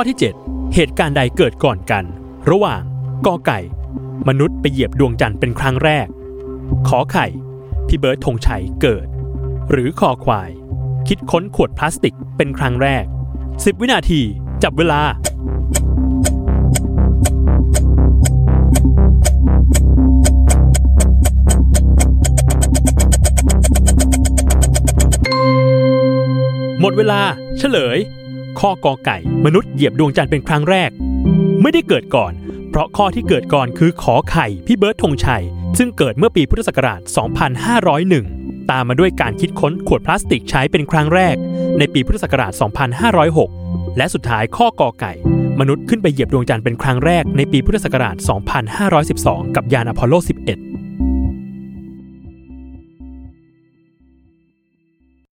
ข้อที่ 7 เหตุการณ์ใดเกิดก่อนกัน ระหว่างกอไก่ มนุษย์ไปเหยียบดวงจันทร์เป็นครั้งแรก ขอไข่ พี่เบิร์ดธงชัยเกิด หรือคอควาย คิดค้นขวดพลาสติกเป็นครั้งแรก 10 วินาทีจับเวลาหมดเวลา เฉลย ข้อกอไก่ มนุษย์เหยียบดวงจันทร์เป็นครั้งแรก ไม่ได้เกิดก่อน เพราะข้อที่เกิดก่อนคือขอไข่พี่เบิร์ดธงชัย ซึ่งเกิดเมื่อปีพุทธศักราช 2501 ตามมาด้วยการคิดค้นขวดพลาสติกใช้เป็นครั้งแรก ในปีพุทธศักราช 2506 และสุดท้ายข้อกอไก่ มนุษย์ขึ้นไปเหยียบดวงจันทร์เป็นครั้งแรกในปีพุทธศักราช 2512 กับยานอพอลโล 11